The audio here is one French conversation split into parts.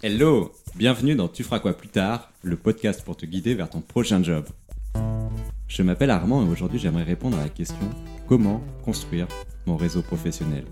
Hello Bienvenue dans Tu feras quoi plus tard, le podcast pour te guider vers ton prochain job. Je m'appelle Armand et aujourd'hui j'aimerais répondre à la question comment construire mon réseau professionnel?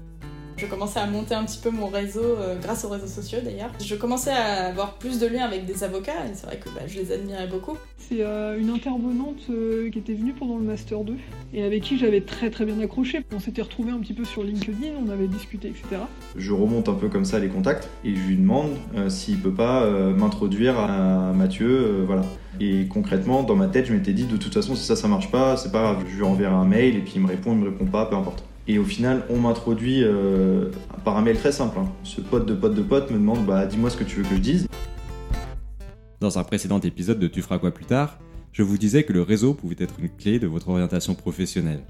Je commençais à monter un petit peu mon réseau euh, grâce aux réseaux sociaux d'ailleurs. Je commençais à avoir plus de liens avec des avocats et c'est vrai que bah, je les admirais beaucoup. C'est euh, une intervenante euh, qui était venue pendant le Master 2 et avec qui j'avais très très bien accroché. On s'était retrouvés un petit peu sur LinkedIn, on avait discuté, etc. Je remonte un peu comme ça les contacts et je lui demande s'il peut pas m'introduire à Mathieu, voilà. Et concrètement, dans ma tête, je m'étais dit de toute façon, si ça, ça marche pas, c'est pas grave, je lui enverrai un mail et puis il me répond, il me répond pas, peu importe. Et au final, on m'introduit euh, par un mail très simple. Hein. Ce pote de pote de pote me demande bah, Dis-moi ce que tu veux que je dise. Dans un précédent épisode de Tu feras quoi plus tard, je vous disais que le réseau pouvait être une clé de votre orientation professionnelle.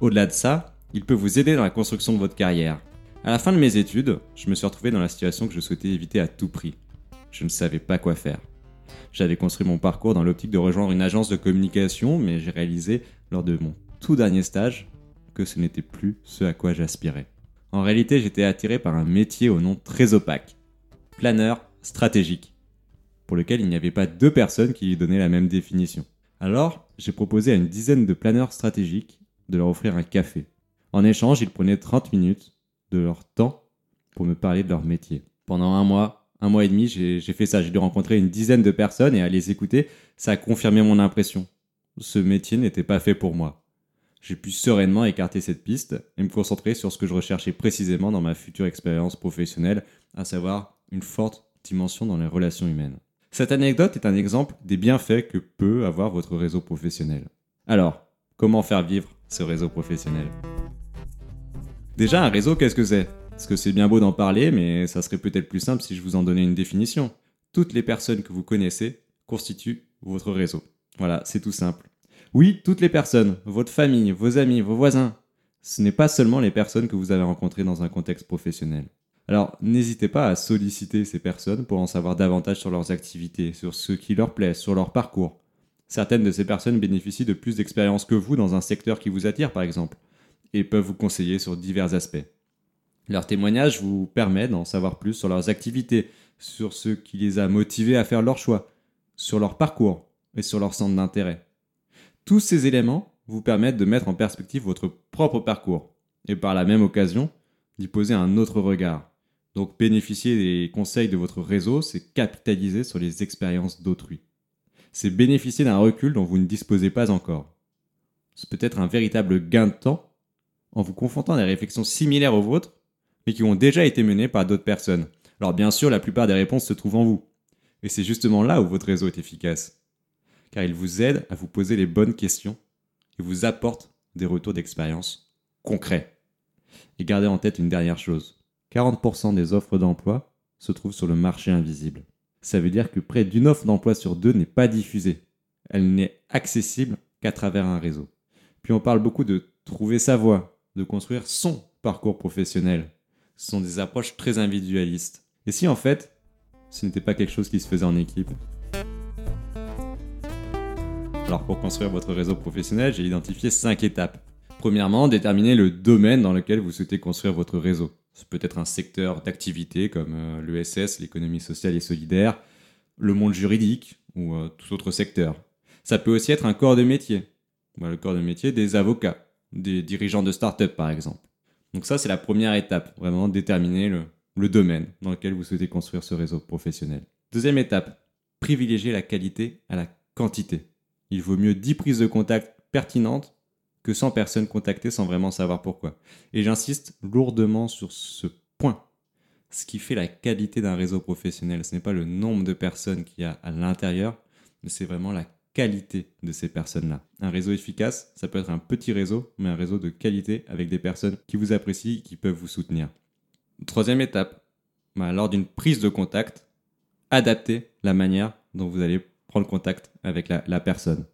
Au-delà de ça, il peut vous aider dans la construction de votre carrière. À la fin de mes études, je me suis retrouvé dans la situation que je souhaitais éviter à tout prix. Je ne savais pas quoi faire. J'avais construit mon parcours dans l'optique de rejoindre une agence de communication, mais j'ai réalisé lors de mon tout dernier stage que ce n'était plus ce à quoi j'aspirais. En réalité, j'étais attiré par un métier au nom très opaque. Planeur stratégique. Pour lequel il n'y avait pas deux personnes qui lui donnaient la même définition. Alors, j'ai proposé à une dizaine de planeurs stratégiques de leur offrir un café. En échange, ils prenaient 30 minutes de leur temps pour me parler de leur métier. Pendant un mois, un mois et demi, j'ai fait ça. J'ai dû rencontrer une dizaine de personnes et à les écouter, ça a confirmé mon impression. Ce métier n'était pas fait pour moi j'ai pu sereinement écarter cette piste et me concentrer sur ce que je recherchais précisément dans ma future expérience professionnelle, à savoir une forte dimension dans les relations humaines. Cette anecdote est un exemple des bienfaits que peut avoir votre réseau professionnel. Alors, comment faire vivre ce réseau professionnel? Déjà, un réseau, qu'est-ce que c'est? Parce que c'est bien beau d'en parler, mais ça serait peut-être plus simple si je vous en donnais une définition. Toutes les personnes que vous connaissez constituent votre réseau. Voilà, c'est tout simple. Oui, toutes les personnes, votre famille, vos amis, vos voisins. Ce n'est pas seulement les personnes que vous avez rencontrées dans un contexte professionnel. Alors, n'hésitez pas à solliciter ces personnes pour en savoir davantage sur leurs activités, sur ce qui leur plaît, sur leur parcours. Certaines de ces personnes bénéficient de plus d'expérience que vous dans un secteur qui vous attire, par exemple, et peuvent vous conseiller sur divers aspects. Leur témoignage vous permet d'en savoir plus sur leurs activités, sur ce qui les a motivés à faire leur choix, sur leur parcours et sur leur centre d'intérêt. Tous ces éléments vous permettent de mettre en perspective votre propre parcours et par la même occasion d'y poser un autre regard. Donc bénéficier des conseils de votre réseau, c'est capitaliser sur les expériences d'autrui. C'est bénéficier d'un recul dont vous ne disposez pas encore. C'est peut-être un véritable gain de temps en vous confrontant à des réflexions similaires aux vôtres, mais qui ont déjà été menées par d'autres personnes. Alors bien sûr, la plupart des réponses se trouvent en vous. Et c'est justement là où votre réseau est efficace car il vous aide à vous poser les bonnes questions et vous apporte des retours d'expérience concrets. Et gardez en tête une dernière chose. 40% des offres d'emploi se trouvent sur le marché invisible. Ça veut dire que près d'une offre d'emploi sur deux n'est pas diffusée. Elle n'est accessible qu'à travers un réseau. Puis on parle beaucoup de trouver sa voie, de construire son parcours professionnel. Ce sont des approches très individualistes. Et si en fait, ce n'était pas quelque chose qui se faisait en équipe alors pour construire votre réseau professionnel, j'ai identifié 5 étapes. Premièrement, déterminer le domaine dans lequel vous souhaitez construire votre réseau. Ce peut être un secteur d'activité comme euh, l'ESS, l'économie sociale et solidaire, le monde juridique ou euh, tout autre secteur. Ça peut aussi être un corps de métier. le corps de métier des avocats, des dirigeants de start-up par exemple. Donc ça, c'est la première étape, vraiment déterminer le, le domaine dans lequel vous souhaitez construire ce réseau professionnel. Deuxième étape, privilégier la qualité à la quantité il vaut mieux 10 prises de contact pertinentes que 100 personnes contactées sans vraiment savoir pourquoi. Et j'insiste lourdement sur ce point. Ce qui fait la qualité d'un réseau professionnel, ce n'est pas le nombre de personnes qu'il y a à l'intérieur, mais c'est vraiment la qualité de ces personnes-là. Un réseau efficace, ça peut être un petit réseau, mais un réseau de qualité avec des personnes qui vous apprécient, qui peuvent vous soutenir. Troisième étape, bah, lors d'une prise de contact, adaptez la manière dont vous allez prendre contact avec la, personne.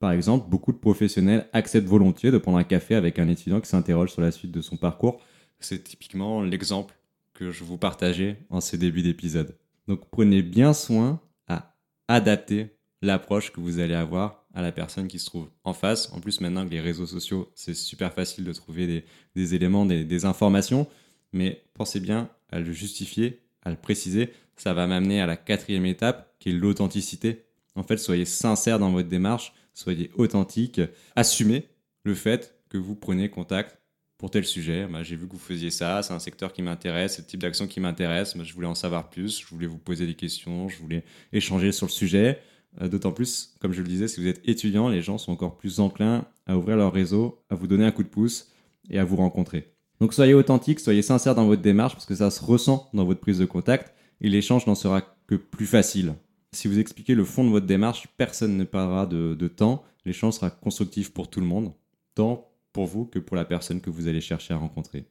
Par exemple, beaucoup de professionnels acceptent volontiers de prendre un café avec un étudiant qui s'interroge sur la suite de son parcours. C'est typiquement l'exemple que je vous partageais en ce début d'épisode. Donc prenez bien soin à adapter l'approche que vous allez avoir à la personne qui se trouve en face. En plus, maintenant que les réseaux sociaux, c'est super facile de trouver des, éléments, des, des informations, mais pensez bien à le justifier à le préciser, ça va m'amener à la quatrième étape qui est l'authenticité. En fait, soyez sincère dans votre démarche, soyez authentique, assumez le fait que vous prenez contact pour tel sujet. Bah, j'ai vu que vous faisiez ça, c'est un secteur qui m'intéresse, c'est le type d'action qui m'intéresse. Bah, je voulais en savoir plus, je voulais vous poser des questions, je voulais échanger sur le sujet. Euh, d'autant plus, comme je le disais, si vous êtes étudiant, les gens sont encore plus enclins à ouvrir leur réseau, à vous donner un coup de pouce et à vous rencontrer. Donc soyez authentique, soyez sincère dans votre démarche parce que ça se ressent dans votre prise de contact et l'échange n'en sera que plus facile. Si vous expliquez le fond de votre démarche, personne ne parlera de, temps, l'échange sera constructif pour tout le monde, tant pour vous que pour la personne que vous allez chercher à rencontrer.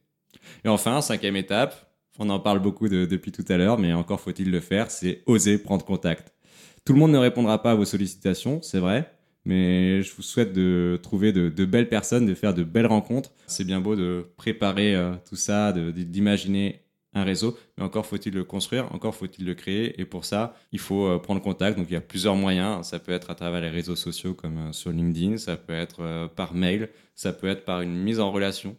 Et enfin, cinquième étape, on en parle beaucoup depuis tout à l'heure, mais encore faut-il le faire, c'est oser prendre contact. Tout le monde ne répondra pas à vos sollicitations, c'est vrai, mais je vous souhaite de trouver de, belles personnes, de faire de belles rencontres. C'est bien beau de préparer euh, tout ça, d'imaginer un réseau, mais encore faut-il le construire, encore faut-il le créer, et pour ça, il faut euh, prendre contact. Donc il y a plusieurs moyens. Ça peut être à travers les réseaux sociaux comme euh, sur LinkedIn, ça peut être euh, par mail, ça peut être par une mise en relation.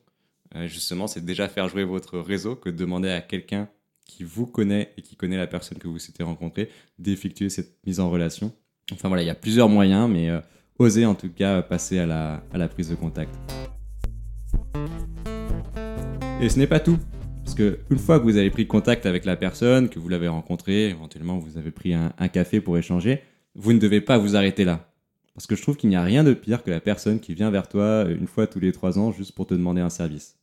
justement, c'est déjà faire jouer votre réseau que de demander à quelqu'un qui vous connaît et qui connaît la personne que vous souhaitez rencontrer d'effectuer cette mise en relation. Enfin voilà, il y a plusieurs moyens, mais osez en tout cas passer à la, à la prise de contact. Et ce n'est pas tout. Parce que une fois que vous avez pris contact avec la personne, que vous l'avez rencontrée, éventuellement vous avez pris un, café pour échanger, vous ne devez pas vous arrêter là. Parce que je trouve qu'il n'y a rien de pire que la personne qui vient vers toi une fois tous les trois ans juste pour te demander un service.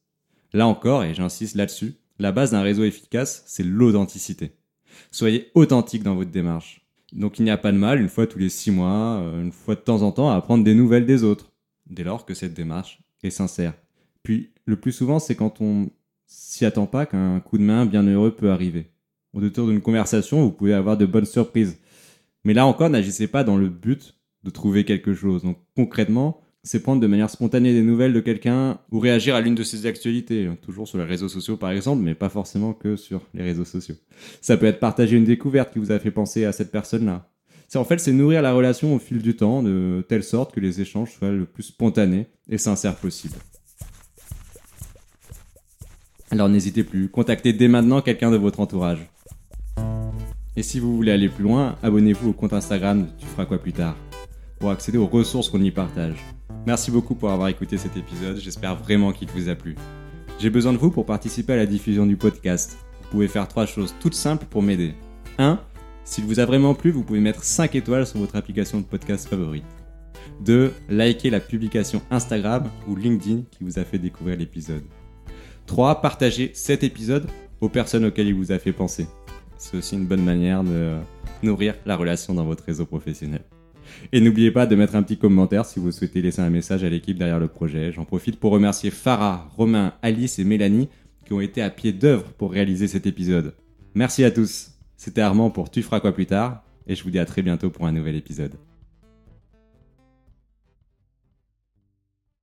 Là encore, et j'insiste là-dessus, la base d'un réseau efficace, c'est l'authenticité. Soyez authentique dans votre démarche. Donc il n'y a pas de mal, une fois tous les six mois, euh, une fois de temps en temps, à apprendre des nouvelles des autres, dès lors que cette démarche est sincère. Puis, le plus souvent, c'est quand on s'y attend pas qu'un coup de main bien heureux peut arriver. Au détour d'une conversation, vous pouvez avoir de bonnes surprises. Mais là encore, n'agissez pas dans le but de trouver quelque chose. Donc concrètement, c'est prendre de manière spontanée des nouvelles de quelqu'un ou réagir à l'une de ses actualités, toujours sur les réseaux sociaux par exemple, mais pas forcément que sur les réseaux sociaux. Ça peut être partager une découverte qui vous a fait penser à cette personne-là. C'est en fait c'est nourrir la relation au fil du temps de telle sorte que les échanges soient le plus spontanés et sincères possible. Alors n'hésitez plus, contactez dès maintenant quelqu'un de votre entourage. Et si vous voulez aller plus loin, abonnez-vous au compte Instagram de Tu feras quoi plus tard pour accéder aux ressources qu'on y partage. Merci beaucoup pour avoir écouté cet épisode, j'espère vraiment qu'il vous a plu. J'ai besoin de vous pour participer à la diffusion du podcast. Vous pouvez faire trois choses toutes simples pour m'aider. 1. S'il vous a vraiment plu, vous pouvez mettre 5 étoiles sur votre application de podcast favorite. 2. Likez la publication Instagram ou LinkedIn qui vous a fait découvrir l'épisode. 3. Partagez cet épisode aux personnes auxquelles il vous a fait penser. C'est aussi une bonne manière de nourrir la relation dans votre réseau professionnel. Et n'oubliez pas de mettre un petit commentaire si vous souhaitez laisser un message à l'équipe derrière le projet. J'en profite pour remercier Farah, Romain, Alice et Mélanie qui ont été à pied d'œuvre pour réaliser cet épisode. Merci à tous. C'était Armand pour Tu feras quoi plus tard et je vous dis à très bientôt pour un nouvel épisode.